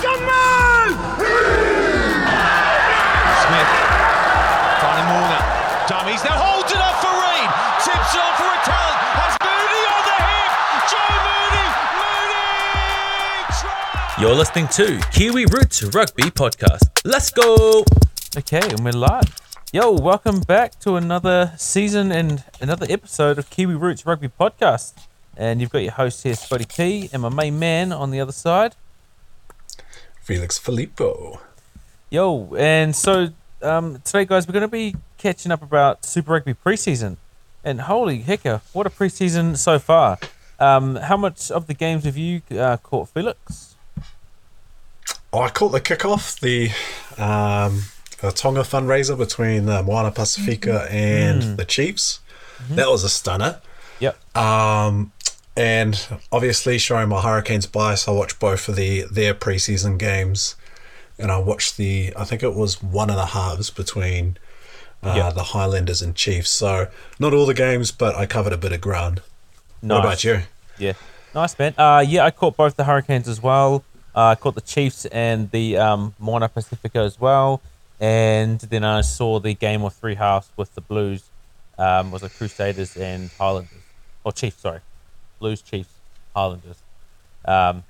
Gunman! Smith finding Warner. Dummies now holds it up for Reed. Tips on for a talent. Has Mooney on the hip. Joe Mooney. Mooney. Try. You're listening to Kiwi Roots Rugby Podcast. Let's go! Okay, and we're live. Yo, welcome back to another season and another episode of Kiwi Roots Rugby Podcast. And you've got your host here, Spotty T, and my main man on the other side. Felix Filippo. Yo, and so um, today, guys, we're going to be catching up about Super Rugby preseason. And holy hecker, what a preseason so far! Um, how much of the games have you uh, caught, Felix? Oh, I caught the kickoff, the um, the Tonga fundraiser between uh, Moana Pacifica and the Chiefs. That was a stunner. Yep. Um, and obviously, showing my Hurricanes bias, I watched both of the their preseason games, and I watched the I think it was one of the halves between uh, Yeah. the Highlanders and Chiefs. So not all the games, but I covered a bit of ground. What about you? Yeah, nice man. Uh, yeah, I caught both the Hurricanes as well. Uh, I caught the Chiefs and the um, Moana Pacifica as well, and then I saw the game of three halves with the Blues. Um, was it Crusaders and Highlanders or Chiefs? Sorry, Blues, Chiefs, Highlanders. Um,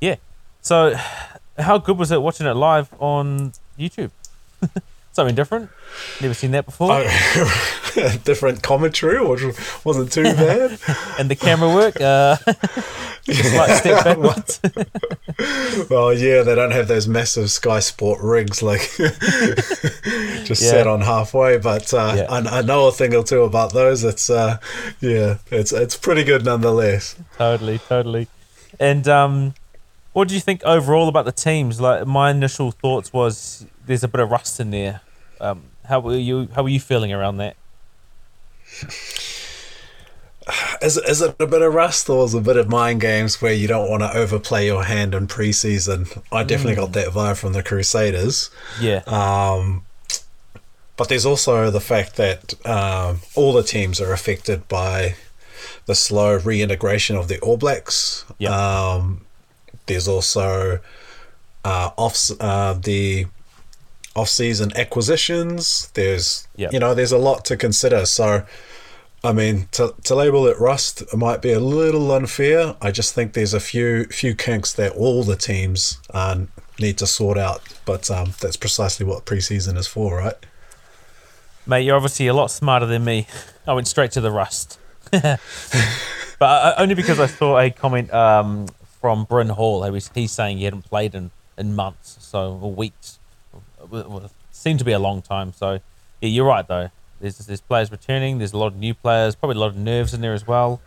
Yeah. So, how good was it watching it live on YouTube? Something different. Never seen that before. Oh, different commentary, which wasn't too bad. And the camera work. Uh, just like step backwards. well, yeah, they don't have those massive Sky Sport rigs like just Yeah. set on halfway. But uh, Yeah. I, I know a thing or two about those. It's uh, yeah, it's it's pretty good nonetheless. totally, totally. And um, what do you think overall about the teams? Like my initial thoughts was there's a bit of rust in there. Um, how were you? How were you feeling around that? Is is it a bit of rust or is it a bit of mind games where you don't want to overplay your hand in preseason? I definitely got that vibe from the Crusaders. Yeah, Um, but there's also the fact that um, all the teams are affected by the slow reintegration of the All Blacks. Yeah. Um, there's also uh, off uh, the off-season acquisitions. There's Yeah. you know there's a lot to consider. So. I mean, to, to label it rust might be a little unfair. I just think there's a few few kinks that all the teams uh, need to sort out. But um, that's precisely what preseason is for, right? mate, you're obviously a lot smarter than me. I went straight to the rust, but uh, only because I saw a comment um, from Bryn Hall. He was he's saying he hadn't played in, in months, so or weeks. It seemed to be a long time. So yeah, you're right though. There's there's players returning. There's a lot of new players. Probably a lot of nerves in there as well.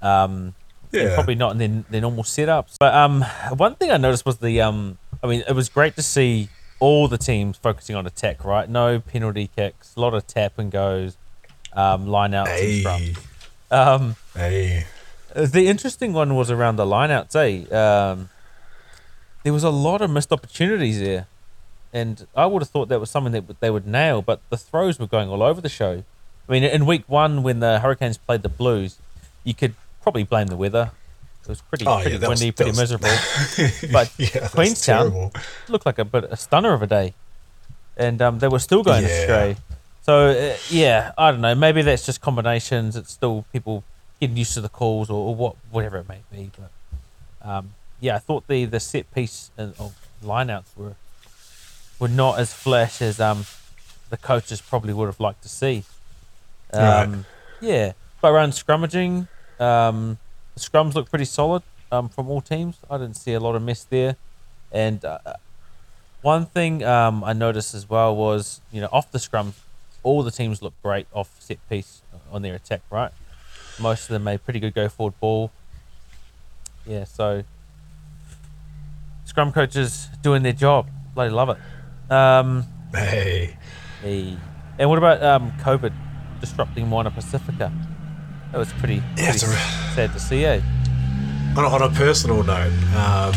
Um, Yeah. probably not in their, their normal setups. But um, one thing I noticed was the um, I mean, it was great to see all the teams focusing on attack. Right, no penalty kicks, a lot of tap and goes, um, line outs Hey. Um, hey. the interesting one was around the lineouts. Eh, um, there was a lot of missed opportunities there, and I would have thought that was something that they would nail. But the throws were going all over the show. I mean, in week one when the Hurricanes played the Blues, you could probably blame the weather. It was pretty, Oh, pretty was- windy, that pretty was- miserable. But Yeah, Queenstown terrible. looked like a bit a stunner of a day, and um, they were still going Yeah. astray. So uh, yeah, I don't know. Maybe that's just combinations. It's still people getting used to the calls or, or what, whatever it may be. But um, yeah, I thought the the set piece and- of lineouts were were not as flash as um the coaches probably would have liked to see. Um, Right. Yeah, but around scrummaging, um, the scrums look pretty solid um, from all teams. I didn't see a lot of mess there, and uh, one thing um, I noticed as well was you know off the scrum, all the teams look great off set piece on their attack. Right, most of them made pretty good go forward ball. Yeah, so scrum coaches doing their job. Bloody love it. Um, Hey. the and what about um, COVID disrupting Moana Pacifica? That was pretty, Yeah, pretty it's a- sad to see, eh? On a, on a personal note, um,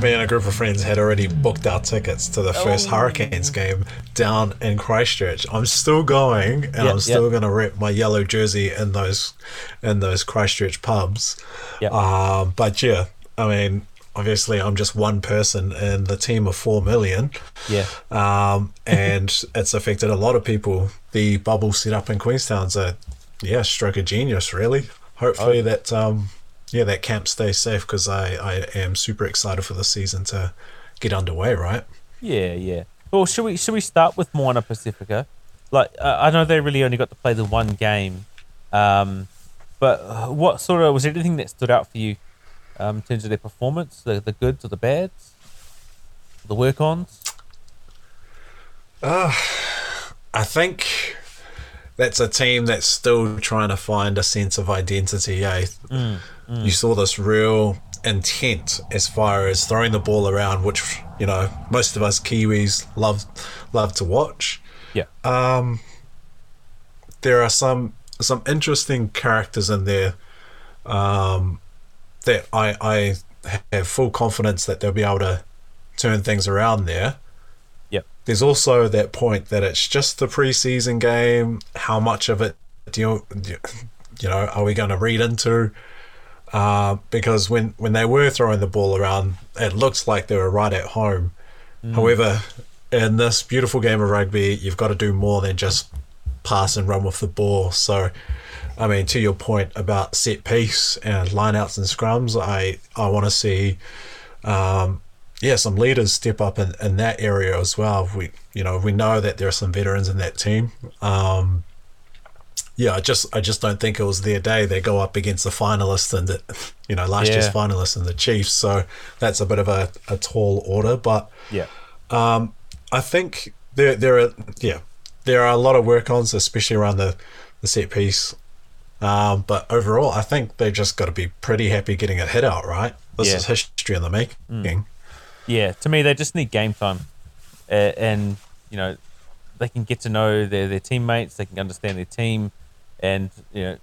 me and a group of friends had already booked our tickets to the first Oh. Hurricanes game down in Christchurch. I'm still going, and Yep, I'm still yep. going to rep my yellow jersey in those in those Christchurch pubs. Yep. Um, but yeah, I mean, obviously I'm just one person in the team of four million. Yeah. Um, and it's affected a lot of people. The bubble set up in Queenstown's a yeah stroke of genius, really. Hopefully Oh. that um, yeah that camp stays safe because I I am super excited for the season to get underway. Right. Yeah, yeah. Well, should we should we start with Moana Pacifica? Like, uh, I know they really only got to play the one game, um, but what sort of was there anything that stood out for you um, in terms of their performance, the the goods or the bads, the work ons? I think that's a team that's still trying to find a sense of identity. Eh? You saw this real intent as far as throwing the ball around, which you know most of us Kiwis love love to watch. Yeah, Um, There are some some interesting characters in there um, that I I have full confidence that they'll be able to turn things around there. yeah, there's also that point that it's just the preseason game. How much of it do you, do you- you know, are we going to read into? Uh, because when, when they were throwing the ball around, it looks like they were right at home. However, in this beautiful game of rugby, you've got to do more than just pass and run with the ball. So, I mean, to your point about set piece and lineouts and scrums, I, I want to see um, yeah, some leaders step up in, in that area as well. We, you know, we know that there are some veterans in that team. Um, yeah, I just, I just don't think it was their day. They go up against the finalists and the, you know, last year's finalists and the Chiefs. So that's a bit of a, a tall order, but yeah, um, I think there, there are, yeah, there are a lot of work ons, especially around the, the set piece. Um, but overall, I think they've just got to be pretty happy getting it hit out, right? This Yeah. is history in the making. yeah. To me, they just need game time, uh, and you know, they can get to know their their teammates. They can understand their team, and you know,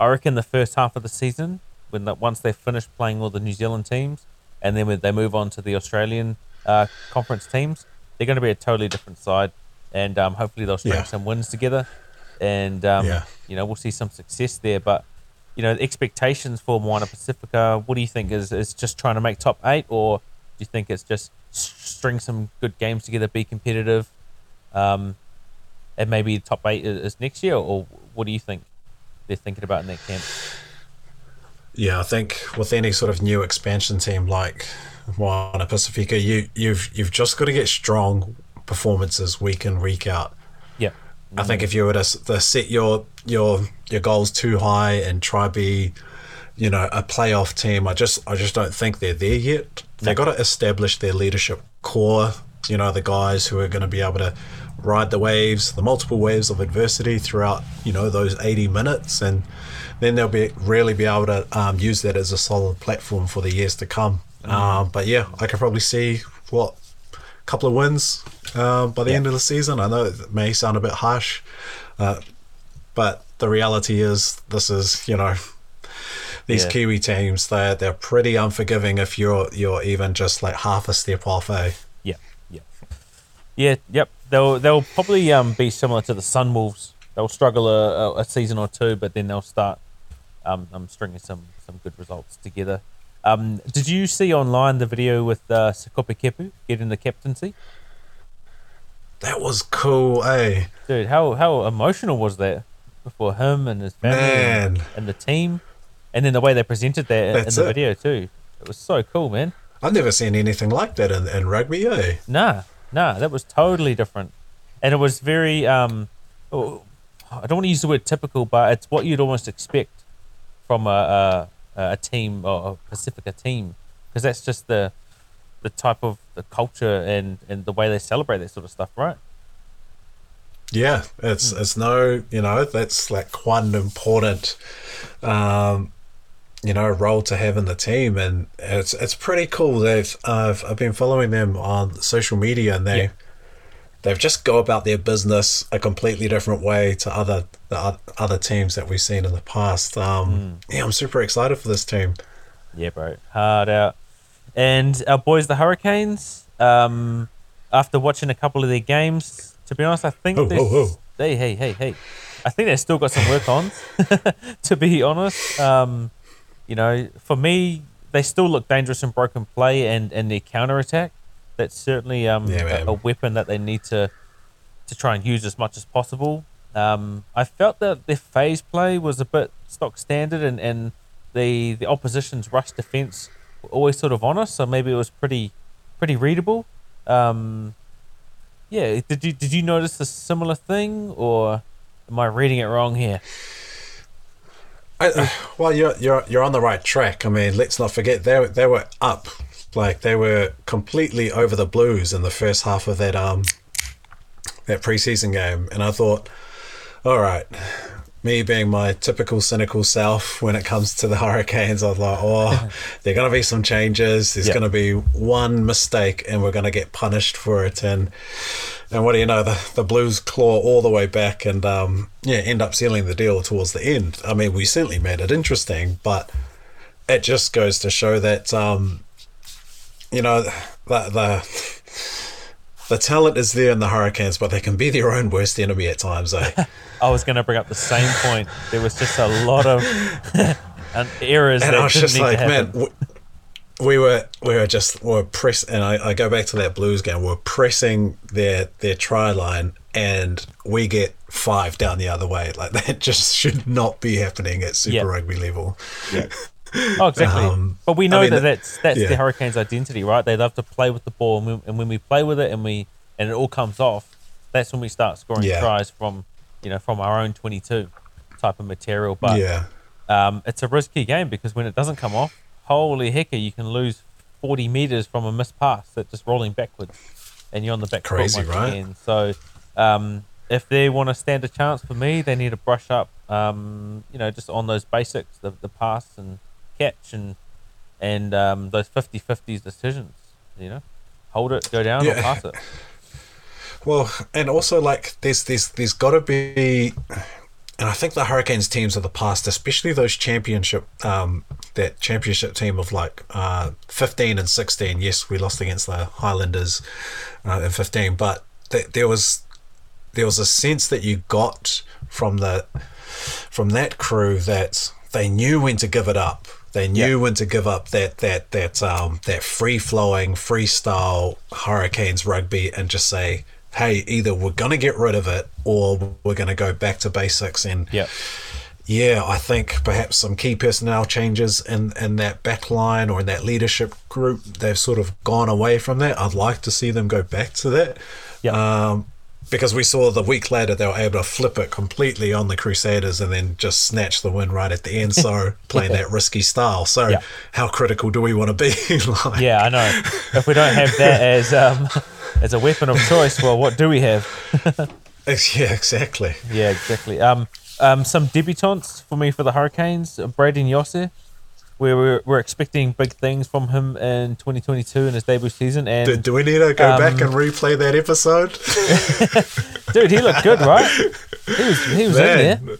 I reckon the first half of the season, when the, once they finish playing all the New Zealand teams, and then when they move on to the Australian uh, conference teams, they're going to be a totally different side, and um, hopefully they'll string Yeah. some wins together, and um, Yeah. you know we'll see some success there. But you know, expectations for Moana Pacifica, what do you think? Is is just trying to make top eight, or do you think it's just string some good games together, be competitive, um, and maybe top eight is, next year, or what do you think they're thinking about in that camp? Yeah, I think with any sort of new expansion team like Moana Pacifica, you you've you've just got to get strong performances week in week out. I think if you were to, to set your your your goals too high and try be, you know, a playoff team, I just I just don't think they're there yet. They got to establish their leadership core. You know, the guys who are going to be able to ride the waves, the multiple waves of adversity throughout, you know, those 80 minutes, and then they'll be really be able to um, use that as a solid platform for the years to come. Um, but yeah, I could probably see what a couple of wins um, by the Yeah. end of the season. I know it may sound a bit harsh, uh, but the reality is this is you know these Yeah. Kiwi teams they're they're pretty unforgiving if you're you're even just like half a step off. Eh? yeah, yeah, yeah, yep. They'll they'll probably um be similar to the Sunwolves. They'll struggle a, a, season or two, but then they'll start um, um stringing some some good results together. Um, did you see online the video with uh, Kepu getting the captaincy? That was cool, eh? Dude, how how emotional was that for him and his family and, and the team, and then the way they presented that in- in the it. video too. It was so cool, man. I've never seen anything like that in, in rugby, eh? Nah, nah, that was totally different, and it was very um, oh, I don't want to use the word typical, but it's what you'd almost expect from a a, a team or a Pacifica team, because that's just the the type of the culture and and the way they celebrate that sort of stuff, right? Yeah, it's it's no, you know, that's like one important, um, you know, role to have in the team, and it's it's pretty cool. They've I've I've been following them on social media, and they Yeah. they've just go about their business a completely different way to other the other teams that we've seen in the past. Um, Yeah, I'm super excited for this team. Yeah, bro. Hard out. And our boys, the Hurricanes, um, after watching a couple of their games, to be honest, I think Oh, oh, oh. Hey, hey, hey, hey. I think they've still got some work on, to be honest. Um, you know, for me, they still look dangerous in broken play and and their counter attack. That's certainly um, Yeah, a, a weapon that they need to to try and use as much as possible. Um, I felt that their phase play was a bit stock standard, and, and the the opposition's rush defense always sort of on us. So maybe it was pretty pretty readable. Um, yeah, did you did you notice a similar thing, or am I reading it wrong here? I, well, you're you're you're on the right track. I mean, let's not forget they they were up, like they were completely over the Blues in the first half of that um that preseason game, and I thought, all right, me being my typical cynical self when it comes to the Hurricanes, I was like, oh, there are gonna be some changes. There's Yeah. gonna be one mistake, and we're gonna get punished for it, and. And what do you know? The, the Blues claw all the way back and um, yeah, end up sealing the deal towards the end. I mean, we certainly made it interesting, but it just goes to show that um, you know the the the talent is there in the Hurricanes, but they can be their own worst enemy at times. Eh? I was going to bring up the same point. There was just a lot of and errors and that I was just like, man, we, we were we were just we were press, and I, I go back to that Blues game. We're pressing their their try line, and we get five down the other way. Like that just should not be happening at Super Yeah. Rugby level. Oh, exactly. Um, but we know I mean, that that's that's yeah. the Hurricanes' identity, right? They love to play with the ball, and, we, and when we play with it, and we and it all comes off, that's when we start scoring Yeah. tries from you know from our own twenty-two type of material. But yeah, um, it's a risky game because when it doesn't come off, holy hecker, you can lose forty meters from a missed pass that's just rolling backwards, and you're on the back foot Crazy, once right? again. So. Um, if they want to stand a chance for me, they need to brush up, um, you know, just on those basics, the, the pass and catch and and um, those 50-50 decisions, you know. Hold it, go down, or pass it. Well, and also like there's there's there's got to be, and I think the Hurricanes teams of the past, especially those championship, um, that championship team of like uh, 15 and 16. Yes, we lost against the Highlanders uh, in 15, but th- there was there was a sense that you got from the from that crew that they knew when to give it up. They knew Yeah. when to give up that that that um that free flowing freestyle Hurricanes rugby and just say, hey, either we're gonna get rid of it or we're gonna go back to basics. And Yep. yeah, I think perhaps some key personnel changes in in that back line or in that leadership group, they've sort of gone away from that. I'd like to see them go back to that. Yep. Um, because we saw the week later they were able to flip it completely on the Crusaders and then just snatch the win right at the end. So playing that risky style. So Yeah. how critical do we want to be? like, Yeah, I know. if we don't have that as um, as a weapon of choice, well, what do we have? yeah, exactly. Yeah, exactly. Um, um, some debutantes for me for the Hurricanes. Brayden Iose. We were, we're expecting big things from him in 2022 in his debut season, and Do, do we need to go Um, back and replay that episode? dude, he looked good, right? He was he was in there.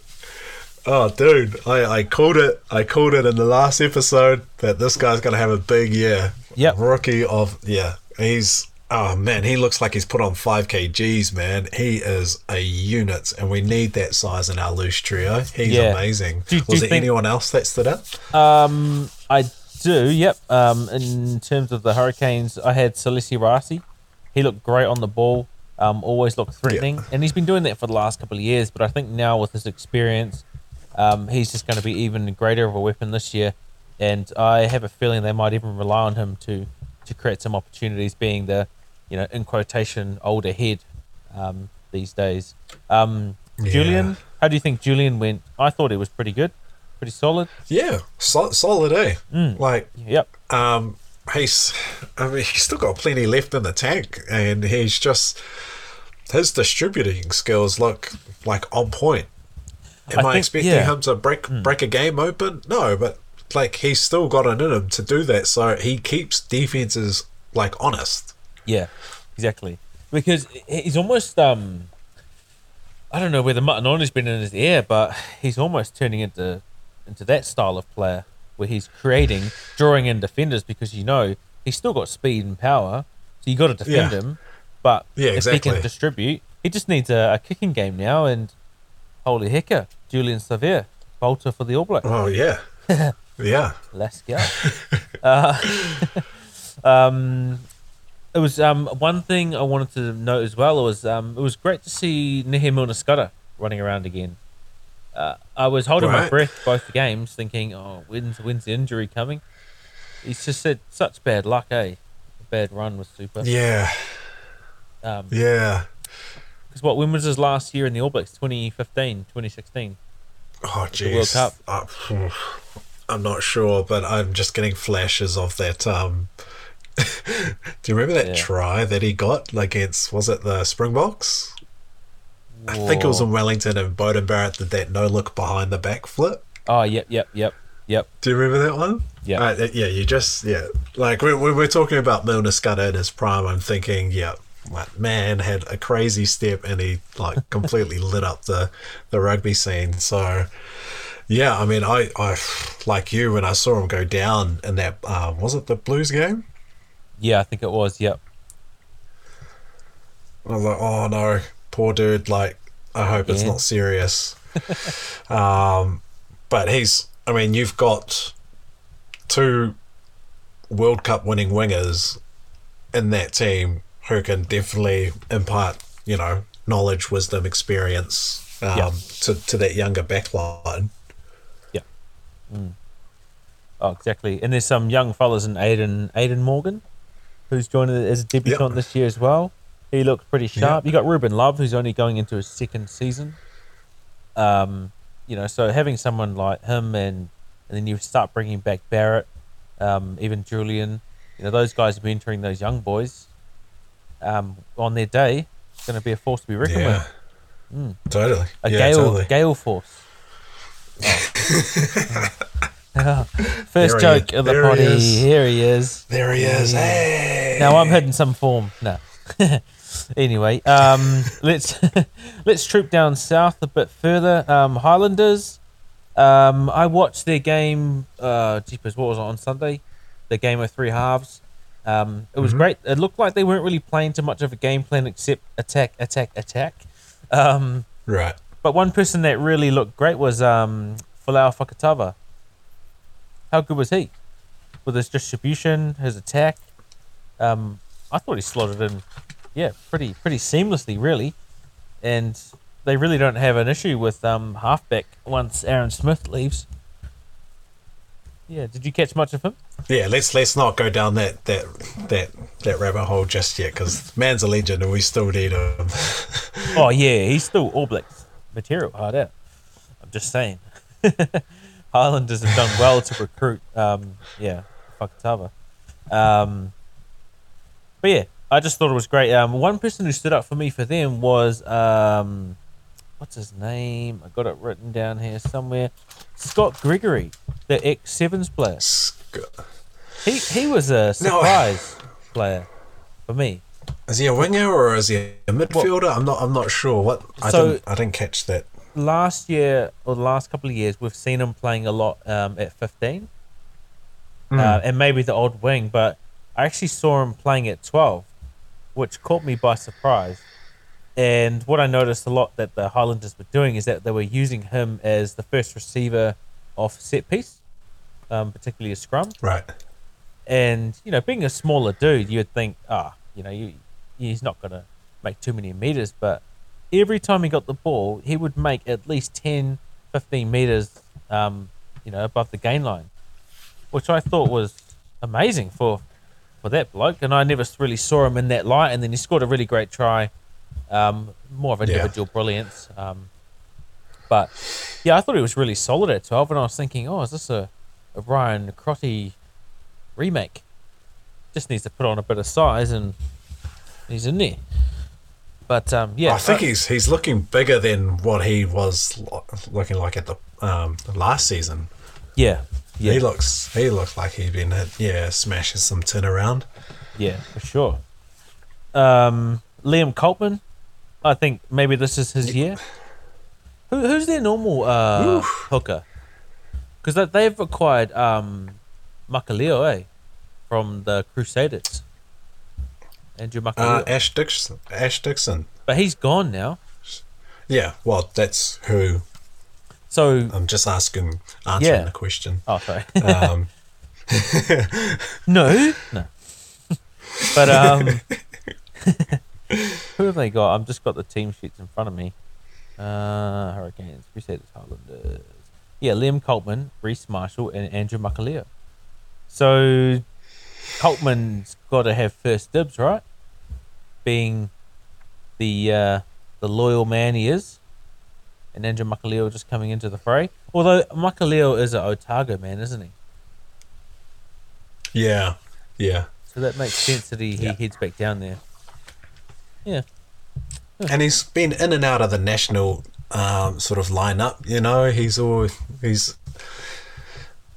Oh, dude, I, I called it. I called it in the last episode that this guy's gonna have a big year. Yep. Rookie of yeah. He's oh man, he looks like he's put on five kgs, man. He is a unit, and we need that size in our loose trio. He's Yeah. amazing. Do- do Was you there think- anyone else that stood out? Um, I do. Yep. Um, in terms of the Hurricanes, I had Salesi Rayasi. He looked great on the ball. Um, always looked threatening, and he's been doing that for the last couple of years. But I think now with his experience, um, he's just going to be even greater of a weapon this year. And I have a feeling they might even rely on him to to create some opportunities, being the you know in quotation older head um, these days. Um, Yeah. Julian, how do you think Julian went? I thought it was pretty good, pretty solid. Yeah, sol- solid, eh? Mm. Like Yep. um, he's, I mean, he's still got plenty left in the tank, and he's just his distributing skills look like on point. Am I I, think- expecting yeah. Him to break break a game open? No, but like he's still got it in him to do that. So he keeps defenses like honest. Yeah, exactly. Because he's almost um, I don't know where the mutton on has been in his ear, but he's almost turning into into that style of player where he's creating, drawing in defenders because you know he's still got speed and power, so you got to defend Yeah. him. But Yeah, if he can distribute, he just needs a, a kicking game now. And holy hecker, Julian Savea, bolter for the All Blacks. Oh yeah, yeah. Let's go. um, it was um one thing I wanted to note as well was um it was great to see Nehe Milner running around again. Uh, I was holding my breath both the games, thinking, "Oh, when's when's the injury coming?" He's just had such bad luck, eh? A bad run with Super. Yeah, Um, yeah. Because what, when was his last year in the All Blacks? 2015, 2016? Oh, World jeez. Cup. Uh, I'm not sure, but I'm just getting flashes of that. Um, do you remember that Yeah. try that he got against? Was it the Springboks? I think it was in Wellington, and Beauden Barrett did that no look behind the back flip. Oh, yep, yep, yep, yep. Do you remember that one? Yeah. Uh, yeah, you just, yeah. Like, when, when we're talking about Milner Skudder in his prime, I'm thinking, yeah, that man had a crazy step and he, like, completely lit up the, the rugby scene. So, yeah, I mean, I, I, like you, when I saw him go down in that, um, was it the Blues game? Yeah, I think it was, yep. I was like, oh no, poor dude. Like, I hope it's not serious. um, but he's, I mean, you've got two World Cup winning wingers in that team who can definitely impart, you know, knowledge, wisdom, experience um, Yeah. to, to that younger backline. Yeah. Oh, exactly. And there's some young fellas in Aidan Aidan Morgan, who's joined as a debutant Yep. this year as well. He looked pretty sharp. You got Ruben Love, who's only going into his second season. Um, you know, so having someone like him, and and then you start bringing back Barrett, um, even Julian, you know, those guys are entering those young boys. Um, on their day, it's going to be a force to be reckoned Yeah. with. Totally. A yeah, gale, totally. gale force. Oh. First There joke of the he potty. is. Here he is. There he is. Hey. Now I'm hitting some form. No. anyway, um, let's let's troop down south a bit further. Um, Highlanders. Um, I watched their game. Uh, jeepers, what was it on Sunday? The game of three halves. Um, it was great. It looked like they weren't really playing too much of a game plan except attack, attack, attack. Um, Right. but one person that really looked great was um, Folau Fakatava. How good was he? With his distribution, his attack. Um, I thought he slotted in, yeah, pretty pretty seamlessly, really. And they really don't have an issue with um, halfback once Aaron Smith leaves. Yeah, did you catch much of him? Yeah, let's let's not go down that that that that rabbit hole just yet because man's a legend and we still need him. Oh yeah, he's still All Blacks material, hard out. I'm just saying. Highlanders have done well to recruit. Um, yeah, Fakatava. Um, but yeah, I just thought it was great. Um, one person who stood up for me for them was um, what's his name? I got it written down here somewhere. Scott Gregory, the ex Sevens player. He he was a surprise player for me. Is he a winger or is he a midfielder? I'm not. I'm not sure. What I So- didn't. I didn't catch that. Last year or the last couple of years, we've seen him playing a lot um, at 15, uh, and maybe the old wing. But I actually saw him playing at 12, which caught me by surprise. And what I noticed a lot that the Highlanders were doing is that they were using him as the first receiver off set piece, um, particularly a scrum. Right. And you know, being a smaller dude, you'd think, ah, you know, you, he's not gonna make too many meters. But every time he got the ball, he would make at least 10, 15 meters, um, you know, above the gain line, which I thought was amazing for for that bloke. And I never really saw him in that light. And then he scored a really great try, um, more of Yeah. individual brilliance. Um, but yeah, I thought he was really solid at 12. And I was thinking, oh, is this a, a Ryan Crotty remake? Just needs to put on a bit of size and he's in there. But um, yeah, I think uh, he's he's looking bigger than what he was lo- looking like at the um last season. yeah, yeah, He looks he looks like he's been hit, yeah smashing some tin around. yeah, for sure. Um, Liam Coltman, I think maybe this is his year. Who, who's their normal uh, hooker? Because they've acquired um, Makalio, eh, from the Crusaders. Andrew Makalio, Uh, Ash Dixon. Ash Dixon. but he's gone now. Yeah. Well, that's who. So, I'm just asking, answering Yeah. the question. oh sorry. Um, no, no. but um, who have they got? I've just got the team sheets in front of me. Uh, Hurricanes, Crusaders, Highlanders. Yeah, Liam Coltman, Rhys Marshall, and Andrew Makalio. So Coltman's got to have first dibs, right? Being the uh, the loyal man he is, and Andrew Makalio just coming into the fray. Although Makalio is an Otago man, isn't he? Yeah, yeah. So that makes sense that he, he Yeah. heads back down there. Yeah. and he's been in and out of the national um, sort of lineup. You know, he's always he's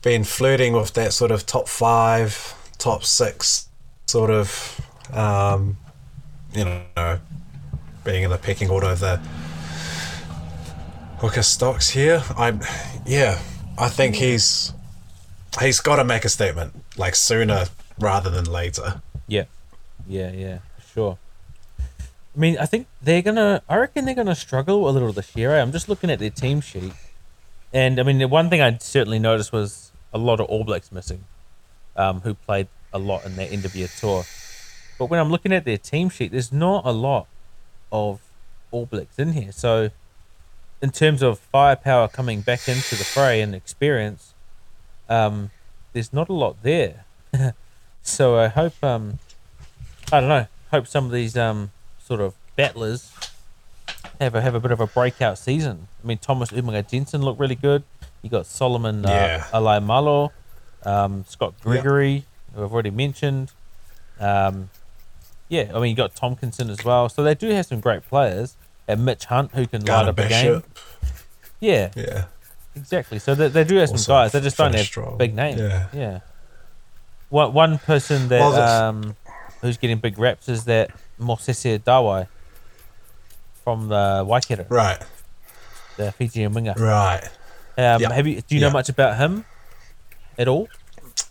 been flirting with that sort of top five, top six sort of, um, you know, being in the pecking order of the hooker stocks here. I'm, yeah, I think he's he's got to make a statement like sooner rather than later. Yeah. Yeah, yeah, sure. I mean, I think they're gonna. I reckon they're gonna struggle a little this year. eh? I'm just looking at their team sheet, and I mean, the one thing I certainly noticed was a lot of All Blacks missing, um, who played a lot in their end of year tour. But when I'm looking at their team sheet, there's not a lot of All Blacks in here. So, in terms of firepower coming back into the fray and experience, um, there's not a lot there. so I hope, um, I don't know, hope some of these um, sort of battlers have a have a bit of a breakout season. I mean, Thomas Umaga Jensen looked really good. You got Solomon uh, Yeah. Alaimalo, um, Scott Gregory, who I've already mentioned. Um, yeah, I mean, you got Tompkinson as well. So they do have some great players. And Mitch Hunt, who can light up a game. Yeah, yeah. exactly. So they, they do have some Also guys. They just don't have strong. big names. Yeah. yeah. One one person that Well, um who's getting big reps is that Mosese Dawai from the Waikato, Right, the Fijian winger. right. Um, Yeah. Have you do you know much about him at all?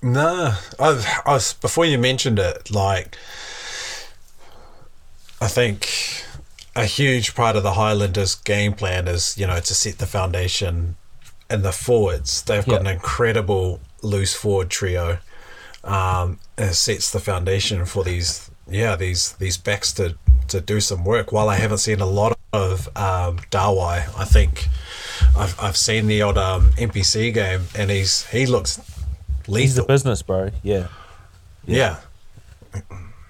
No, I, I was before you mentioned it. Like, I think a huge part of the Highlanders' game plan is, you know, to set the foundation in the forwards. They've got Yeah. an incredible loose forward trio. Um, and it sets the foundation for these, yeah, these these backs to to do some work. While I haven't seen a lot of um, Dawai, I think I've I've seen the odd um, NPC game, and he's he looks He's the business, bro. Yeah, Yeah.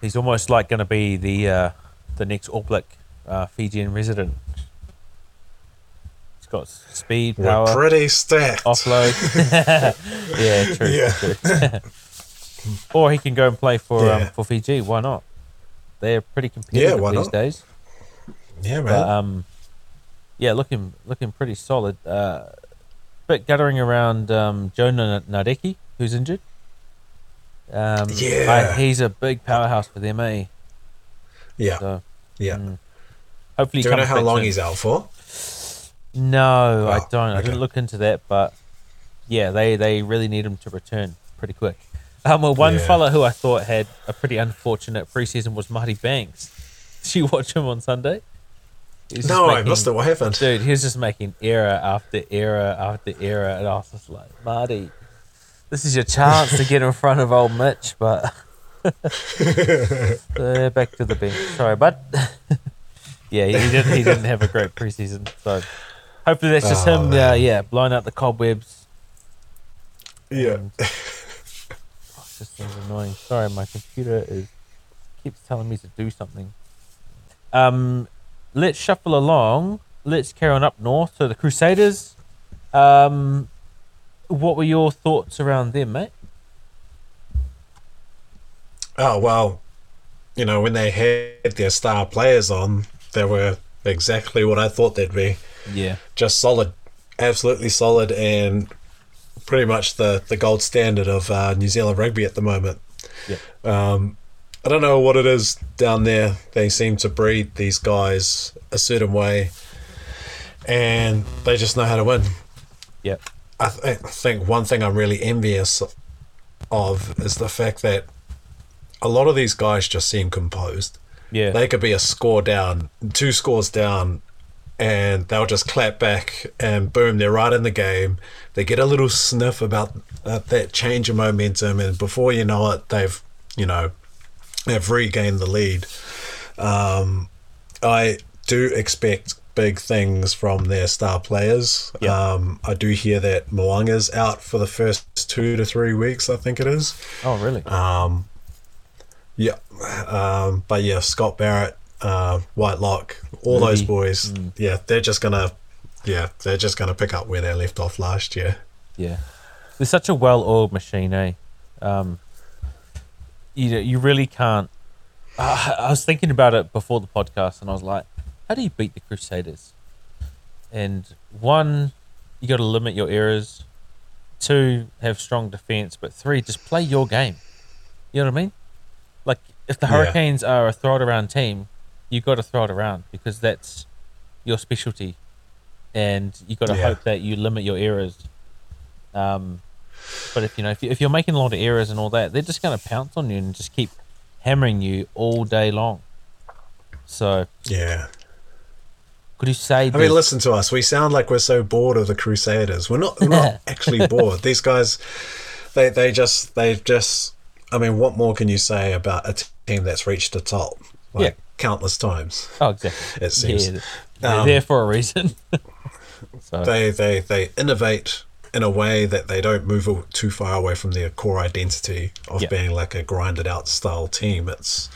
he's almost like going to be the uh, the next All Black uh, Fijian resident. He's got s- speed, We're power, pretty stacked. offload. yeah, true. Yeah. true. or he can go and play for um, for Fiji. Why not? They're pretty competitive why these not? days. Yeah, man. But um, yeah, looking looking pretty solid. Uh, bit guttering around um, Joe who's injured. Um, Yeah. I- he's a big powerhouse for them, eh? yeah. So yeah. mm, hopefully, Do you know how long he's out for? No, I Oh, don't. I didn't look into that, but yeah, they they really need him to return pretty quick. Um, well, one Yeah. fella who I thought had a pretty unfortunate preseason was Marty Banks. Did you watch him on Sunday? He was just No, I making- missed it. What happened? Dude, he was just making error after error after error, and I was just like, Marty, this is your chance to get in front of old Mitch, but uh, back to the bench. Sorry, but yeah, he didn't. He didn't have a great preseason, so hopefully that's just Oh, him. Uh, yeah, blowing out the cobwebs. Yeah. Oh, this thing's annoying. Sorry, my computer is keeps telling me to do something. Um, let's shuffle along. Let's carry on up north to the Crusaders. Um, what were your thoughts around them, mate? Oh well, you know when they had their star players on, they were exactly what I thought they'd be. Yeah, Just solid, absolutely solid, and pretty much the the gold standard of uh, New Zealand rugby at the moment. yeah, Um, I don't know what it is down there. They seem to breed these guys a certain way, and they just know how to win. yeah, I, th- I think one thing I'm really envious of is the fact that a lot of these guys just seem composed. yeah, They could be a score down, two scores down, and they'll just clap back, and boom, they're right in the game. They get a little sniff about uh, that change of momentum, and before you know it, they've you know they've regained the lead. Um, I do expect big things from their star players. Yeah. Um, I do hear that Mo'unga's out for the first two to three weeks. I think it is. Oh, really? Um, yeah, um, but yeah, Scott Barrett, uh, Whitelock, all those Rudy. boys. Yeah, they're just gonna, yeah, they're just gonna pick up where they left off last year. Yeah, they're such a well-oiled machine, eh? Um, you know, you really can't. I I was thinking about it before the podcast, and I was like, "How do you beat the Crusaders?" And one, you got to limit your errors. Two, have strong defense. But three, just play your game. You know what I mean? Like if the Yeah. Hurricanes are a throw it around team, you got to throw it around because that's your specialty, and you got to Yeah. hope that you limit your errors. Um, but if you know if, you, if you're making a lot of errors and all that, they're just going to pounce on you and just keep hammering you all day long. So Yeah. could you say? I mean, listen to us. We sound like we're so bored of the Crusaders. We're not. We're not actually bored. These guys, they they just they just. I mean, what more can you say about a team that's reached the top? Like, Yeah. countless times. oh, exactly. It seems. Yeah, they're Um, there for a reason. so They they they innovate in a way that they don't move too far away from their core identity of Yeah. being like a grinded out style team. It's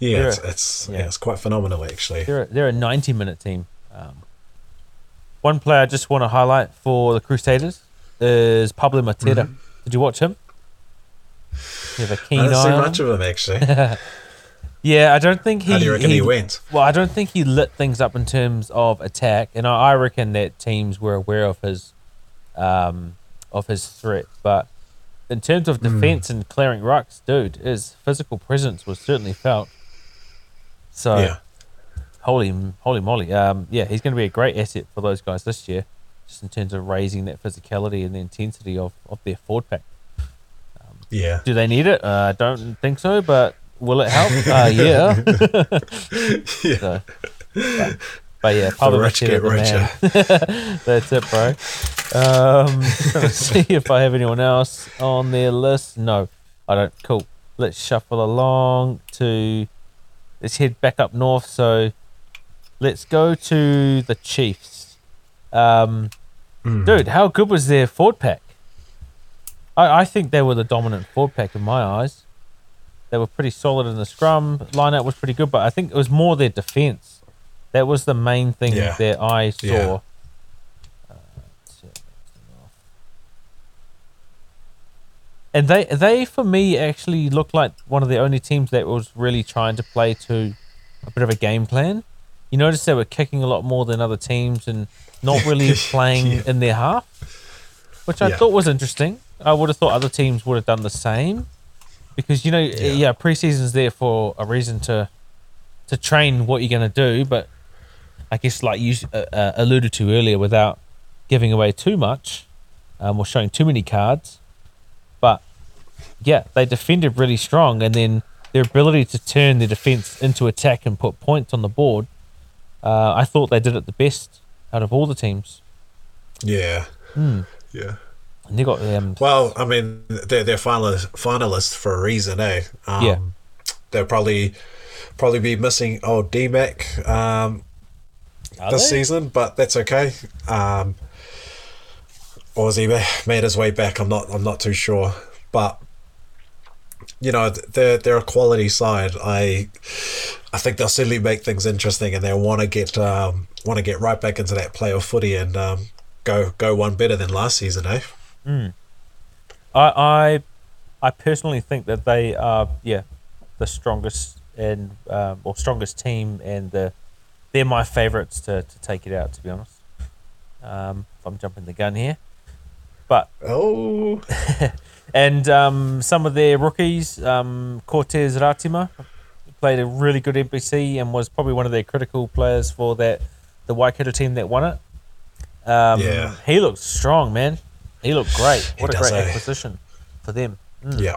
yeah, They're it's a- it's, yeah. yeah. it's quite phenomenal actually. they're a, they're a 90 minute team. Um, one player I just want to highlight for the Crusaders is Pablo Matera. Did you watch him? You have a keen I didn't see much him? of them actually. Yeah, I don't think he. How do you reckon he went? Well, I don't think he lit things up in terms of attack, and I, I reckon that teams were aware of his, um, of his threat. But in terms of Hmm. defense and clearing rucks, dude, his physical presence was certainly felt. So, yeah, holy, holy moly, um, yeah, he's going to be a great asset for those guys this year, just in terms of raising that physicality and the intensity of, of their forward pack. yeah. Do they need it? Uh, I don't think so, but will it help? uh, yeah. yeah. So, but, but yeah, Pablo rich get man. That's it, bro. Um, see if I have anyone else on their list. No, I don't. Cool. Let's shuffle along to. Let's head back up north. So, let's go to the Chiefs. Um, Hmm. dude, how good was their forward pack? I, I think they were the dominant forward pack in my eyes. They were pretty solid in the scrum. Lineout was pretty good, but I think it was more their defense. That was the main thing Yeah. that I saw. Yeah. Uh, let's see, let's turn it off. And they, they for me actually looked like one of the only teams that was really trying to play to a bit of a game plan. You notice they were kicking a lot more than other teams and not really playing Yeah. in their half, which I thought was interesting. I would have thought other teams would have done the same because you know, yeah, Yeah. preseason's there for a reason to to train what you're going to do. But I guess, like you uh, uh, alluded to earlier, without giving away too much um, or showing too many cards, but yeah, they defended really strong, and then their ability to turn their defense into attack and put points on the board. Uh, I thought they did it the best out of all the teams. Yeah. Hmm. Yeah. And they got um, Well, I mean, they're they're finalist finalists for a reason, eh? Um, Yeah. They'll probably probably be missing old DMAC um, are this they? season, but that's okay. Um, or has he made his way back? I'm not. I'm not too sure, but you know, they're they're a quality side. I I think they'll certainly make things interesting, and they want to get um, want to get right back into that playoff footy and um, go go one better than last season, eh? I, I I personally think that they are yeah the strongest and um, or strongest team and the they're my favourites to, to take it out to be honest. Um, if I'm jumping the gun here, but Oh, and um, some of their rookies, um, Cortez Ratima, played a really good NPC and was probably one of their critical players for that the Waikato team that won it. Um, Yeah. he looked strong, man. He looked great. He What a great eh? acquisition for them. yeah.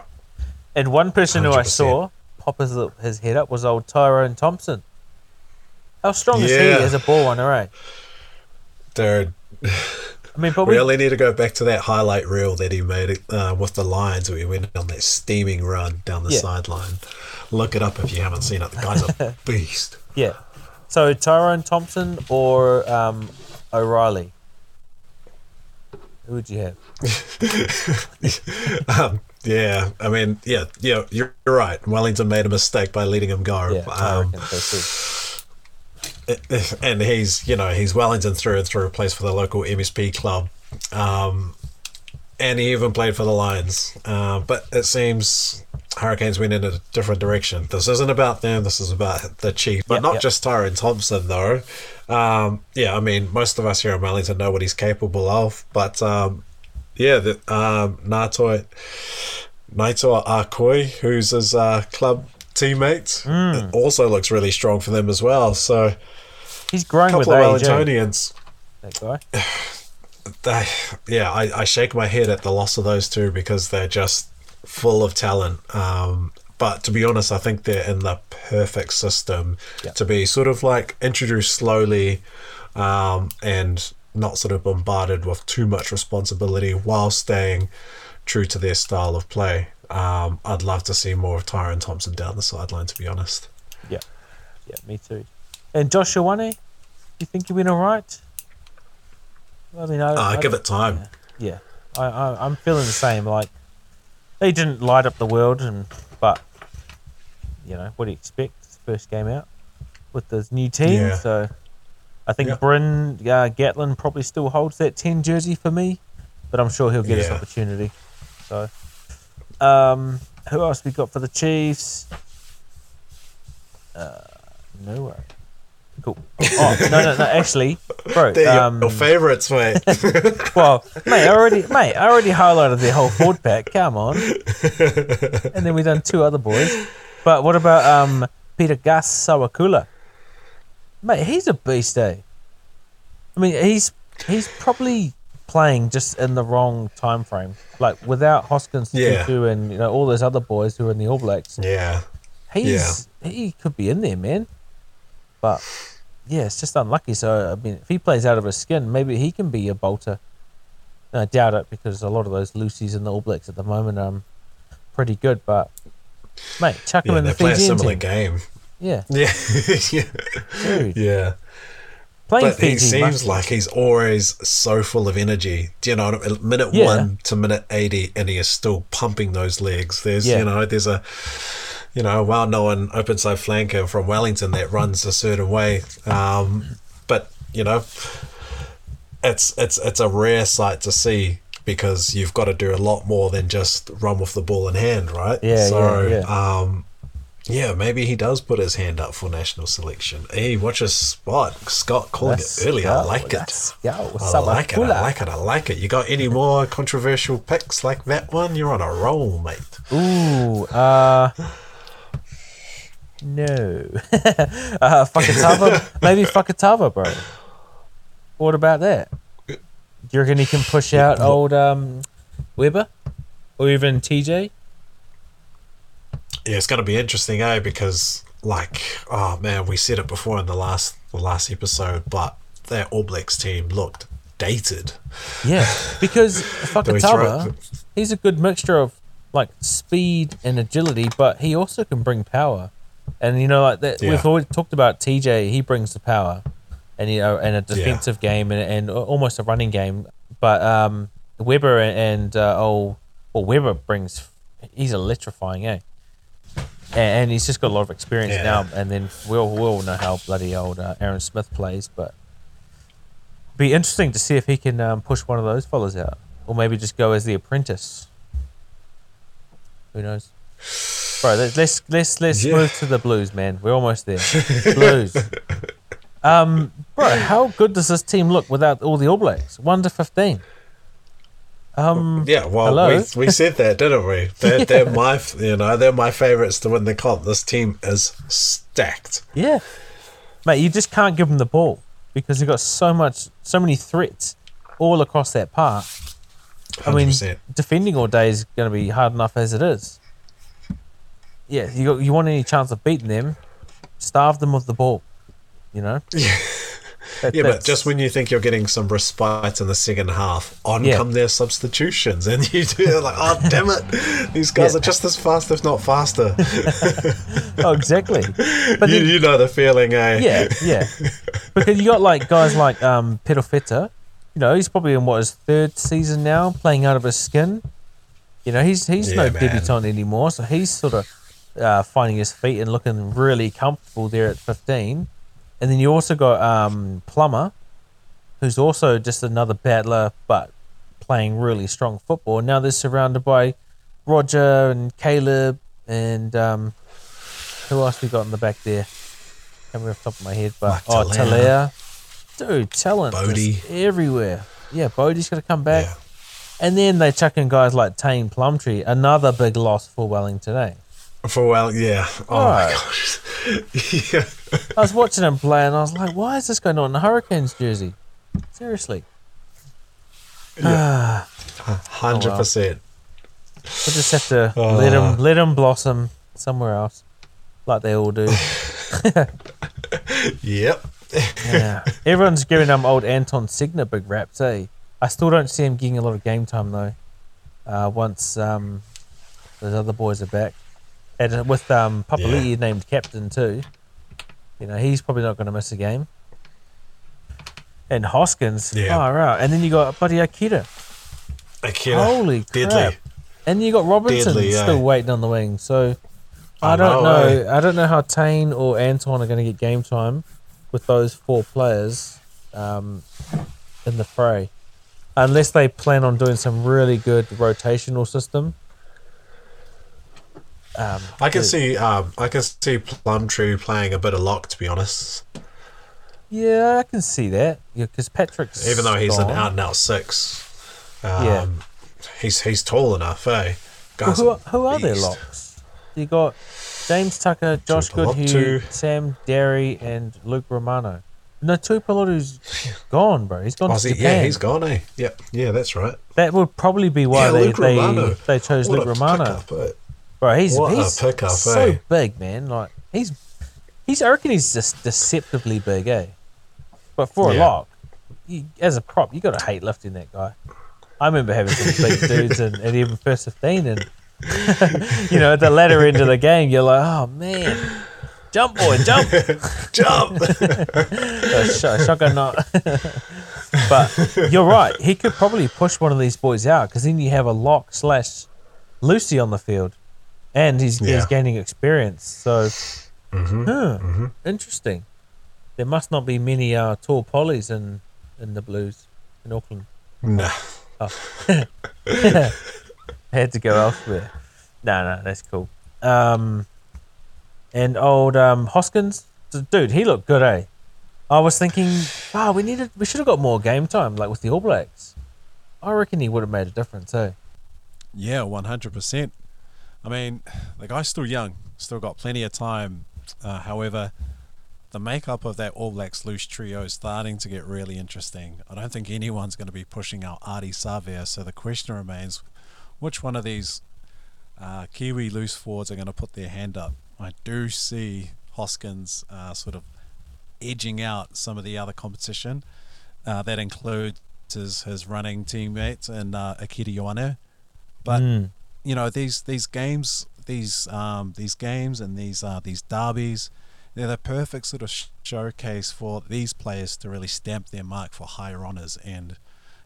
And one person who I saw pop his, his head up was old Tyrone Thompson. How strong is he as a ball runner, eh? Dude, I mean, we, really need to go back to that highlight reel that he made uh, with the Lions where he went on that steaming run down the Yeah. sideline. Look it up if you haven't seen it. The guy's a beast. yeah. So Tyrone Thompson or um, O'Reilly? Who would you have? um, yeah, I mean, yeah, yeah, you're you're right. Wellington made a mistake by letting him go. Yeah, I Um, reckon so too. and he's you know he's Wellington through and through. Plays for the local MSP club, um, and he even played for the Lions. Uh, but it seems Hurricanes went in a different direction. This isn't about them. This is about the Chiefs, but Yeah, not yeah. just Tyrone Thompson though. Um, yeah, I mean most of us here in Wellington know what he's capable of, but um, yeah, the, um, Natoi Naitoa Akoi, who's his uh, club teammate, Hmm. also looks really strong for them as well. So He's growing with couple of age. eh, That guy. They, yeah, I, I shake my head at the loss of those two because they're just full of talent. Um, but to be honest, I think they're in the perfect system to be sort of like introduced slowly um, and not sort of bombarded with too much responsibility while staying true to their style of play. Um, I'd love to see more of Tyrone Thompson down the sideline, to be honest. Yeah. Yeah, me too. And Joshua Ioane, you think he'll be all right? I mean, I, Uh, I- give it time. Yeah, I, I I'm feeling the same. Like they didn't light up the world, and but you know what do you expect? First game out with this new team, Yeah. so I think Yeah. Bryn uh, Gatland probably still holds that ten jersey for me, but I'm sure he'll get his opportunity. So, um, who else we got for the Chiefs? Uh, no way. Cool. Oh no no no! Actually, bro. They're your- um, your favourites, mate. well, mate, I already, mate, I already highlighted their whole forward pack. Come on, and then we done two other boys. But what about um Pita Gus Sowakula? Mate, he's a beast, eh? I mean, he's he's probably playing just in the wrong time frame. Like without Hoskins, Yeah. Tutu, and you know all those other boys who are in the All Blacks. yeah. He's he could be in there, man. But yeah, it's just unlucky. So I mean, if he plays out of his skin, maybe he can be a bolter. No, I doubt it because a lot of those Lucy's in the All Blacks at the moment are um, pretty good. But mate, chuck him Yeah, in they the play a similar team. game. Yeah, Yeah, yeah, dude, yeah. playing But he seems must- like he's always so full of energy. Do you know? what I mean? Minute Yeah. one to minute eighty, and he is still pumping those legs. There's, Yeah. you know, there's a, you know, a well-known open side flanker from Wellington that runs a certain way. Um, but you know, it's it's it's a rare sight to see because you've got to do a lot more than just run with the ball in hand, right? Yeah, so, yeah, yeah. Um, yeah, maybe he does put his hand up for national selection. Hey, watch his spot. Scott calling Let's it earlier. go, I like it. let's. I like it. I like it. I like it. You got any more controversial picks like that one? You're on a roll, mate. Ooh, uh, no. uh, Fakatava, maybe Fakatava, bro. What about that? Do you reckon he can push out old um, Weber or even TJ? Yeah, it's going to be interesting, eh? Because, like, oh man, we said it before in the last the last episode, but that All Blacks team looked dated. Yeah, because Do we throw Fakatava, he's a good mixture of like speed and agility, but he also can bring power. And you know, like that, Yeah. we've always talked about TJ. He brings the power, and you know, and a defensive game and, and almost a running game. But um, Weber and uh, oh, well, Weber brings. He's electrifying, eh? And, and he's just got a lot of experience Yeah. now. And then we'll we'll know how bloody old uh, Aaron Smith plays, but be interesting to see if he can um, push one of those fellas out, or maybe just go as the apprentice. Who knows? Bro, let's let's let's, let's Yeah. move to the Blues, man. We're almost there. Blues. Um, bro, how good does this team look without all the All Blacks? One to fifteen. Um, Yeah, well, Hello? we, we said that, didn't we? They're, they're my, you know, they're my favorites to win the comp. This team is stacked. yeah, mate, you just can't give them the ball because you've got so much, so many threats all across that park. I mean, 100%. defending all day is going to be hard enough as it is. Yeah, you got, you want any chance of beating them, starve them of the ball. You know. Yeah. That- Yeah, but just when you think you're getting some respite in the second half, on Yeah. come their substitutions, and you do like, oh damn it, these guys Yeah. are just as fast, if not faster. oh exactly. But you, then, you know the feeling, eh? yeah, yeah. Because you got like guys like um Perofeta, you know, he's probably in what his third season now, playing out of his skin. You know, he's he's no Yeah, man. debutant anymore, so he's sort of uh, finding his feet and looking really comfortable there at 15. And then you also got um, Plummer, who's also just another battler, but playing really strong football. Now they're surrounded by Roger and Caleb and um, who else we got in the back there? Can't remember off the top of my head, but Like oh, Talea. Talea. Dude, talent Bodie. everywhere. Yeah, Bodie's got to come back. Yeah. And then they chuck in guys like Taine Plumtree, another big loss for Wellington today. For well, yeah. Oh Right. my gosh. yeah. I was watching him play and I was like, why is this going on in the Hurricanes jersey? Seriously. Yeah. Hundred percent. We'll just have to Oh. let him let him blossom somewhere else, like they all do. Yep. Yeah, everyone's giving him old Anton Segner big raps. Eh? I still don't see him getting a lot of game time though. Uh, once um, those other boys are back, and with um, Papali'i Yeah. named captain too, you know he's probably not going to miss a game. And Hoskins, Yeah. far out. And then you got Buddy Akita. Akira. Holy Deadly. crap! And you got Robinson Deadly, eh? still waiting on the wing. So I, I don't know, know. eh? I don't know how Taine or Anton are going to get game time with those four players um, in the fray, unless they plan on doing some really good rotational system. Um, I can the- see. Um, I can see Plumtree playing a bit of lock. To be honest, Yeah, I can see that. Yeah, because Patrick's even though he's gone. an out and out six. Um, Yeah. He's he's tall enough, eh? Well, Guys who, are who are their locks? You got James Tucker, Josh Goodhue, Sam Darry, and Luke Romano. No, Tuipulotu's gone, bro. He's gone Oh, to he- Japan. yeah, he's gone, eh? Yep, yeah, that's right. That would probably be why yeah, they, they, they chose Luke Romano. pickup, eh? Bro, he's What a he's pickup, so eh? big, man. Like he's he's I reckon he's just deceptively big, eh? But for a lock, you, as a prop, you gotta hate lifting that guy. I remember having some big dudes and, and even first fifteen and you know, at the latter end of the game you're like, Oh man. Jump boy, jump Jump! sh- shotgun knot. but you're right. He could probably push one of these boys out because then you have a lock slash Lucy on the field, and he's he's gaining experience. So, huh, interesting. There must not be many uh, tall pollies in in the Blues in Auckland. nah. Had to go elsewhere. No, no, that's cool. Um, and old um, Hoskins, dude, he looked good, eh? I was thinking, wow, we needed, we should have got more game time, like with the All Blacks. I reckon he would have made a difference, eh? Yeah, one hundred percent. I mean, the guy's still young, still got plenty of time. Uh, however, the makeup of that All Blacks loose trio is starting to get really interesting. I don't think anyone's going to be pushing out Ardie Savea, so the question remains, which one of these uh, Kiwi loose forwards are going to put their hand up? I do see Hoskins uh, sort of edging out some of the other competition. Uh, that includes his, his running teammates and uh, Akira Ioane. But Mm. You know these these games, these um, these games and these uh, these derbies, they're the perfect sort of sh- showcase for these players to really stamp their mark for higher honours. And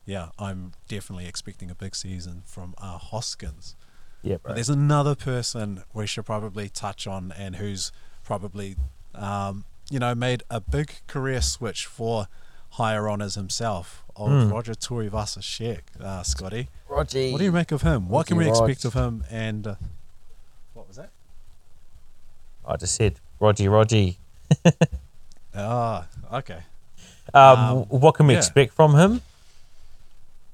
yeah, I'm definitely expecting a big season from uh, Hoskins. Yeah, But there's another person we should probably touch on, and who's probably, um, you know, made a big career switch for higher honours himself. Of Mm. Roger Tuivasa Sheck, uh, Scotty. Roger. What do you make of him? What can we Roger expect of him? And uh, what was that? I just said, Roger, Roger. Ah, okay. Um, Um, what can we yeah. expect from him?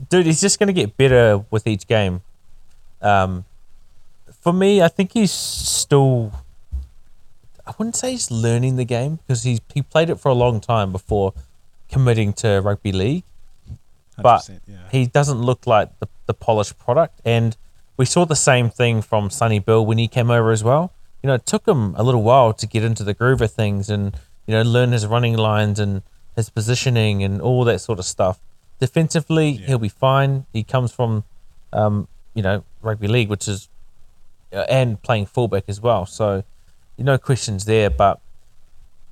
Dude, he's just going to get better with each game. Um, for me, I think he's still. I wouldn't say he's learning the game because he's he played it for a long time before committing to rugby league. But yeah. he doesn't look like the, the polished product. And we saw the same thing from Sonny Bill when he came over as well. You know, it took him a little while to get into the groove of things and you know, learn his running lines and his positioning and all that sort of stuff. Defensively, Yeah. he'll be fine. He comes from, um, you know, rugby league, which is, uh, and playing fullback as well. So, no questions there. But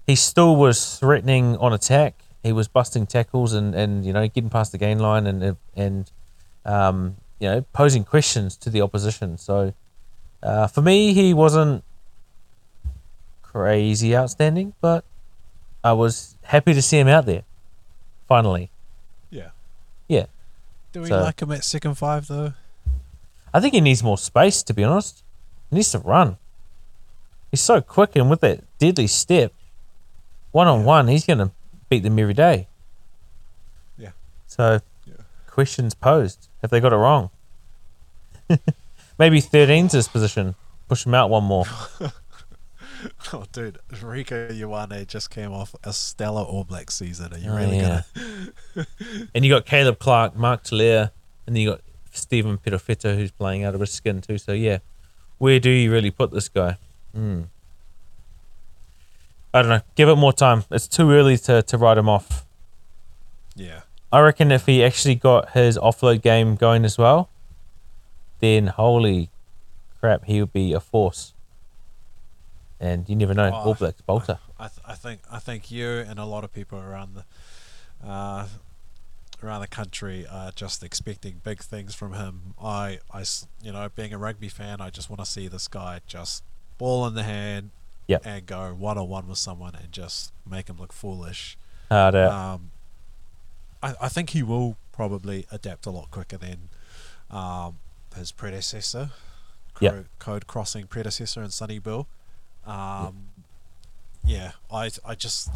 he still was threatening on attack. He was busting tackles and, and you know getting past the gain line and and um, you know posing questions to the opposition. So uh, for me, he wasn't crazy outstanding, but I was happy to see him out there. Finally, Yeah. yeah. Do we So- like him at second five though? I think he needs more space. To be honest, he needs to run. He's so quick and with that deadly step, one on one, he's gonna beat them every day. Yeah. So, Yeah. questions posed. Have they got it wrong? Maybe 13's his position. Push him out one more. Oh, dude, Rieko Ioane just came off a stellar All Black season. Are you Oh, really yeah. gonna? and you got Caleb Clarke, Mark Tele'a, and then you got Stephen Perofeta who's playing out of his skin too. So yeah, where do you really put this guy? Hmm. I don't know. Give it more time. It's too early to, to write him off. Yeah. I reckon if he actually got his offload game going as well, then holy crap, he would be a force. And you never know, Oh, All Blacks bolter. I, th- I think I think you and a lot of people around the uh, around the country are just expecting big things from him. I, I you know, being a rugby fan, I just want to see this guy just ball in the hand Yep. and go one on one with someone and just make him look foolish. Hard out. Um, I, I think he will probably adapt a lot quicker than um, his predecessor, Yep. code, crossing predecessor and Sonny Bill. Um, yeah, I I just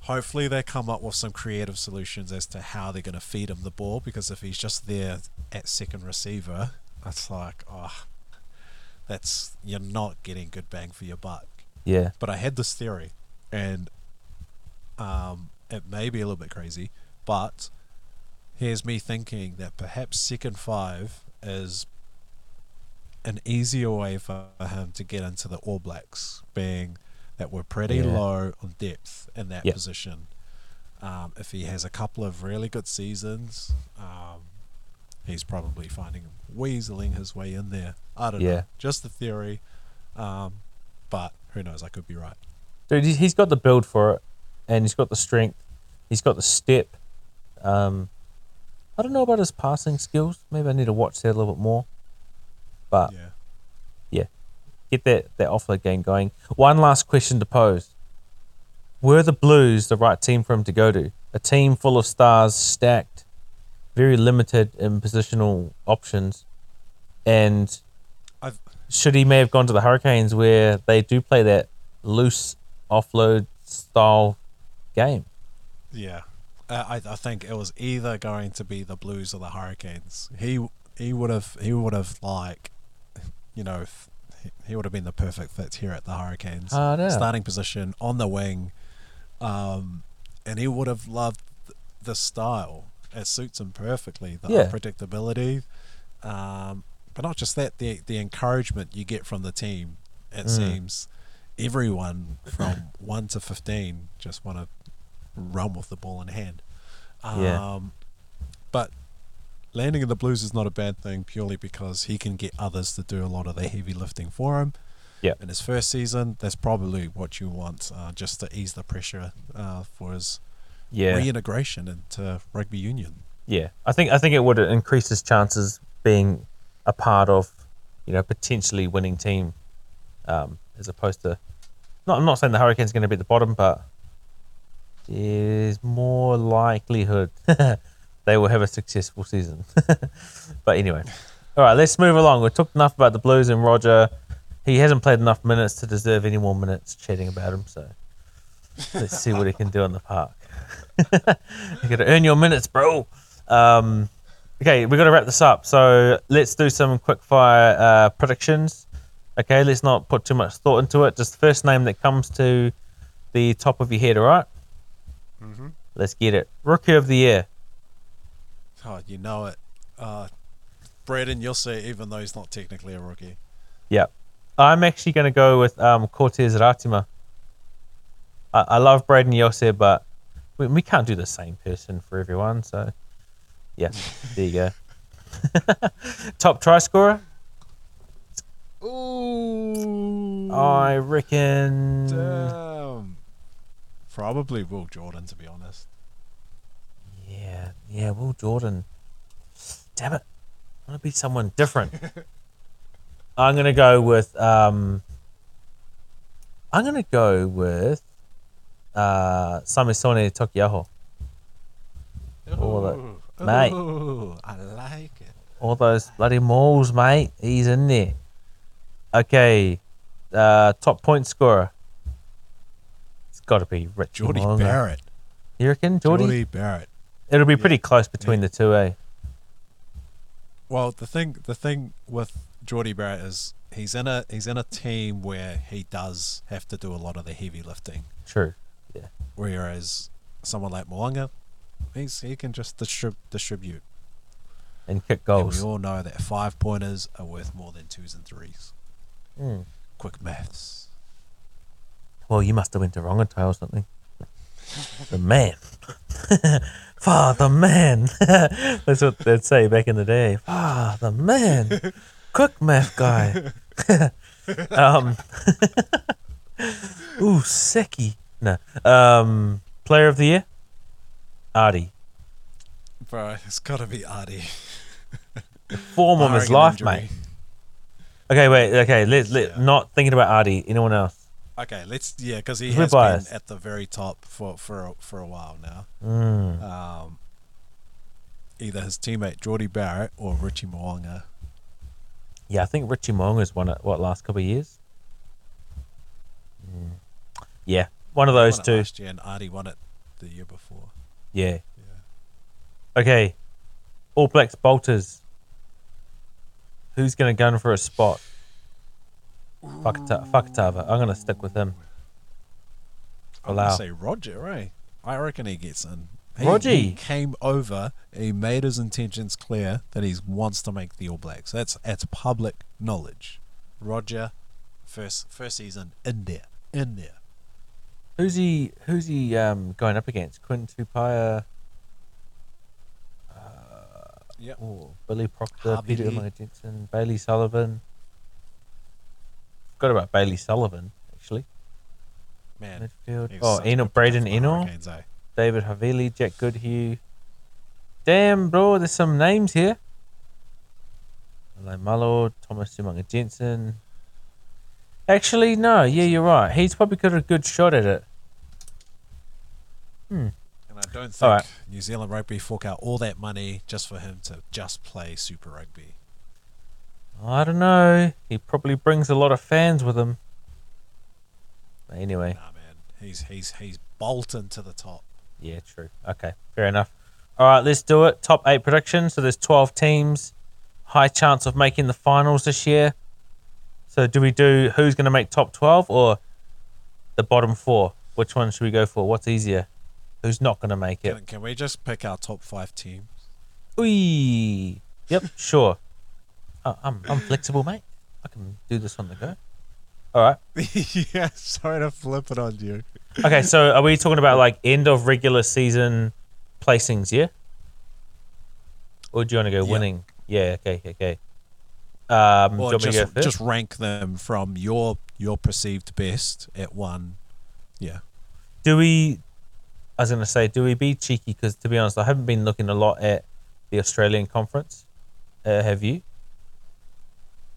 hopefully they come up with some creative solutions as to how they're going to feed him the ball because if he's just there at second receiver, that's like oh, that's you're not getting good bang for your buck yeah. but I had this theory, and um, it may be a little bit crazy, but here's me thinking that perhaps second five is an easier way for him to get into the All Blacks, being that we're pretty Yeah. low on depth in that Yep. position. Um, if he has a couple of really good seasons, um, he's probably finding weaseling his way in there. I don't Yeah. know, just a theory, um, but who knows? I could be right. Dude, he's- got the build for it, and he's got the strength. He's got the step. Um, I don't know about his passing skills. Maybe I need to watch that a little bit more. But Yeah. yeah, get that that offload game going. One last question to pose: Were the Blues the right team for him to go to? A team full of stars, stacked, very limited in positional options, and should he may have gone to the Hurricanes where they do play that loose offload style game. yeah. Uh, I I think it was either going to be the Blues or the Hurricanes. He he would have he would have like, you know, he- would have been the perfect fit here at the Hurricanes. Ah, yeah. Starting position on the wing, um, and he would have loved the style. It suits him perfectly. The Yeah. unpredictability, um, but not just that. The the encouragement you get from the team. It Mm. seems everyone from one to fifteen just want to run with the ball in hand. Um, Yeah. But landing in the Blues is not a bad thing purely because he can get others to do a lot of the heavy lifting for him. Yep. In his first season, that's probably what you want, uh, just to ease the pressure uh, for his Yeah, reintegration into rugby union. yeah. I think I think it would increase his chances being a part of, you know, potentially winning team, um, as opposed to. Not, I'm not saying the Hurricanes going to be at the bottom, but there's more likelihood they will have a successful season. but anyway, all right, let's move along. We've talked enough about the Blues and Roger. He hasn't played enough minutes to deserve any more minutes chatting about him. So let's see what he can do on the park. you got to earn your minutes, bro. Um, okay, we've got to wrap this up. So let's do some quick fire uh, predictions. Okay, let's not put too much thought into it. Just the first name that comes to the top of your head, all right? Mm-hmm. Let's get it. Rookie of the year. Oh, you know it. Uh, Brayden, you'll see, even though he's not technically a rookie. Yeah. I'm actually going to go with um, Cortez Ratima. I, I love Brayden Iose, but we, we can't do the same person for everyone. So, yeah, there you go. Top try scorer? Ooh. I reckon. Damn. Probably Will Jordan, to be honest. Yeah, yeah, Will Jordan. Damn it. I want to be someone different. I'm going to go with. um I'm going to go with. Uh, Samisoni Taukei'aho. All. Mate. Ooh, I like it. All those bloody mauls, mate. He's in there. Okay. Uh, top point scorer. It's got to be Rich Jordie. Barrett. You reckon, Jordie? Jordie Barrett. It'll be pretty close between the two, eh? Well, the thing the thing with Jordie Barrett is he's in a he's in a team where he does have to do a lot of the heavy lifting, True. Yeah. whereas someone like Mo'unga, he's he can just distrib- distribute. And kick And goals. we all know that five pointers are worth more than twos and threes. Mm. Quick maths. Well, you must have went to Rongotai or something. the man. Father man. That's what they'd say back in the day. Father man. Quick math guy. um, ooh, Seki. No. Um, player of the year? Ardie. Bro, it's got to be Ardie. Form of his life, injury. mate. Okay, wait. Okay, let, let, Yeah. not thinking about Ardie. Anyone else? Okay, let's yeah, because he We're has been at the very top for for a, for a while now. Mm. Um, either his teammate Jordie Barrett or Richie Mo'unga. Yeah, I think Richie Mo'unga's won it, what, last couple of years? Mm. Yeah, one of those two. last year, and Ardie won it the year before. Yeah. Okay. All Blacks bolters. Who's going to gun for a spot? Fakata- Fakatava. I'm going to stick with him. I'm Allow. gonna say Roger, right? I reckon he gets in. He, Roger. he came over. He made his intentions clear that he wants to make the All Blacks. That's that's public knowledge. Roger, first first season in there, in there. Who's he? Who's he um, going up against? Quentin Tupaea, Yep. oh, Billy Proctor, Harvey Peter Lee. Jensen, Bailey Sullivan. Forgot about Bailey Sullivan actually. Man. Midfield. Oh, such Ennor Braden player Ennor. Eh? David Havili, Jack Goodhue. Damn, bro, there's some names here. Alaimalo, Thomas Umaga-Jensen. Actually, no, yeah, you're right. He's probably got a good shot at it. Hmm. And I don't think right. New Zealand Rugby fork out all that money just for him to just play Super Rugby. I don't know. He probably brings a lot of fans with him. But anyway, Nah, man, he's he's he's bolting to the top. yeah, true. Okay, fair enough. All right, let's do it. Top eight predictions. So there's 12 teams. High chance of making the finals this year. So do we do who's going to make top 12 or the bottom four? Which one should we go for? What's easier? Who's not going to make it? Can, can we just pick our top five teams? Oi. Yep, sure. Uh, I'm, I'm flexible, mate. I can do this on the go. All right. yeah, sorry to flip it on you. Okay, so are we talking about like end of regular season placings, yeah? Or do you want to go Yeah. winning? Yeah, okay, okay. Um, Or just just rank them from your your perceived best at one. Yeah. do we? I was gonna say, do we be cheeky? Because to be honest, I haven't been looking a lot at the Australian conference. Uh, have you?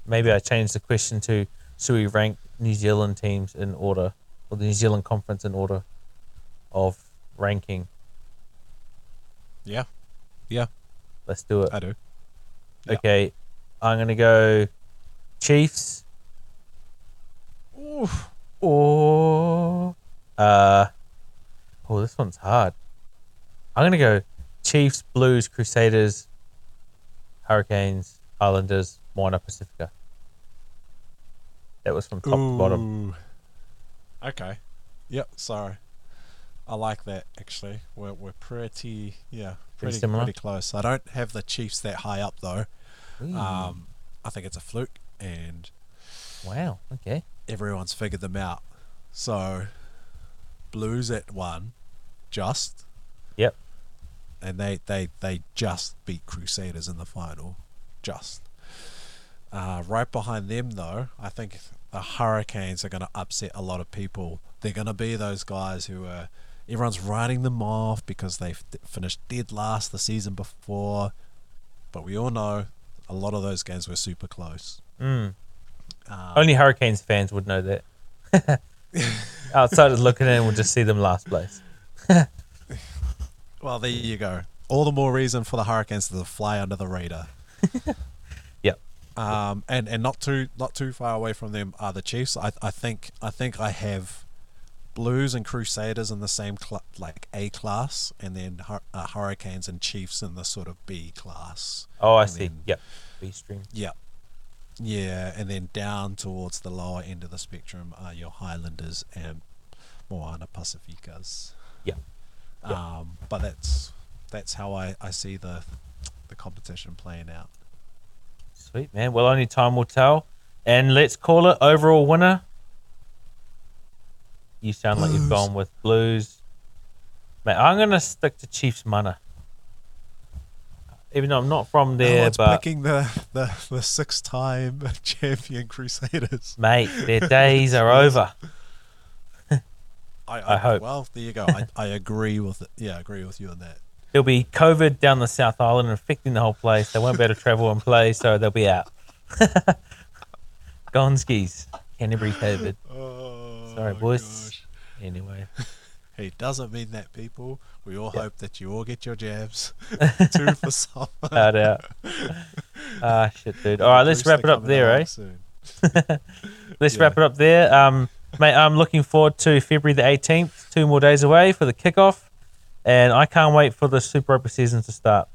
Maybe I changed the question to: Should we rank New Zealand teams in order, or the New Zealand conference in order of ranking? Yeah. Yeah, Let's do it. I do. yeah. Okay, I'm gonna go Chiefs Oof. or uh oh this one's hard. I'm gonna go Chiefs, Blues, Crusaders, Hurricanes, Islanders, Moana Pacifica. That was from top to bottom. Okay. Yep, sorry. I like that actually. We're we're pretty yeah, pretty similar? pretty close. I don't have the Chiefs that high up though. Ooh, Um I think it's a fluke and wow. Okay. everyone's figured them out. So Blues at one, just, Yep. and they they they just beat Crusaders in the final, just. Uh, right behind them, though, I think the Hurricanes are going to upset a lot of people. They're going to be those guys who are everyone's writing them off because they've d- finished dead last the season before, but we all know a lot of those games were super close. Mm. Um, Only Hurricanes fans would know that. Outsiders looking in will just see them last place. Well, there you go. All the more reason for the Hurricanes to fly under the radar. Yep. Um, and and not too not too far away from them are the Chiefs. I I think I think I have Blues and Crusaders in the same cl- like A class, and then Hur- uh, Hurricanes and Chiefs in the sort of B class. Oh, I And see. then- Yep. B stream. Yeah. Yeah, and then down towards the lower end of the spectrum are your Highlanders and Moana Pacificas. Yeah. Yeah. Um, but that's that's how I, I see the the competition playing out. Sweet man. Well, only time will tell. And let's call it overall winner. You sound like you've gone with Blues. Mate, I'm gonna stick to Chiefs mana. Even though I'm not from no there, one's but picking the, the, the six time champion Crusaders. mate, their days are over. I, I hope. Well, there you go. I, I agree with it. Yeah, I agree with you on that. There'll be COVID down the South Island affecting the whole place. They won't be able to travel and play, so they'll be out. Gone skis. Canterbury COVID. Oh, Sorry, boys. Anyway. he doesn't mean that, people. We all Yeah. hope that you all get your jabs. Two for summer. Out out. Ah shit, dude. All right, let's wrap it up there, eh? Let's Yeah. wrap it up there. Um, mate, I'm looking forward to February the 18th, two more days away for the kickoff, and I can't wait for the Super Rugby season to start.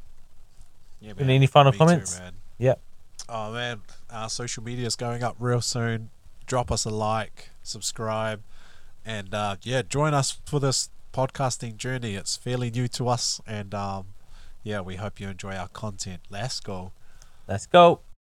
Yeah, Any- any final Me comments? Too, man. Yep. Oh man, our social media is going up real soon. Drop us a like, subscribe, and uh, yeah, join us for this podcasting journey. It's fairly new to us, and um, yeah, we hope you enjoy our content. Let's go. Let's go.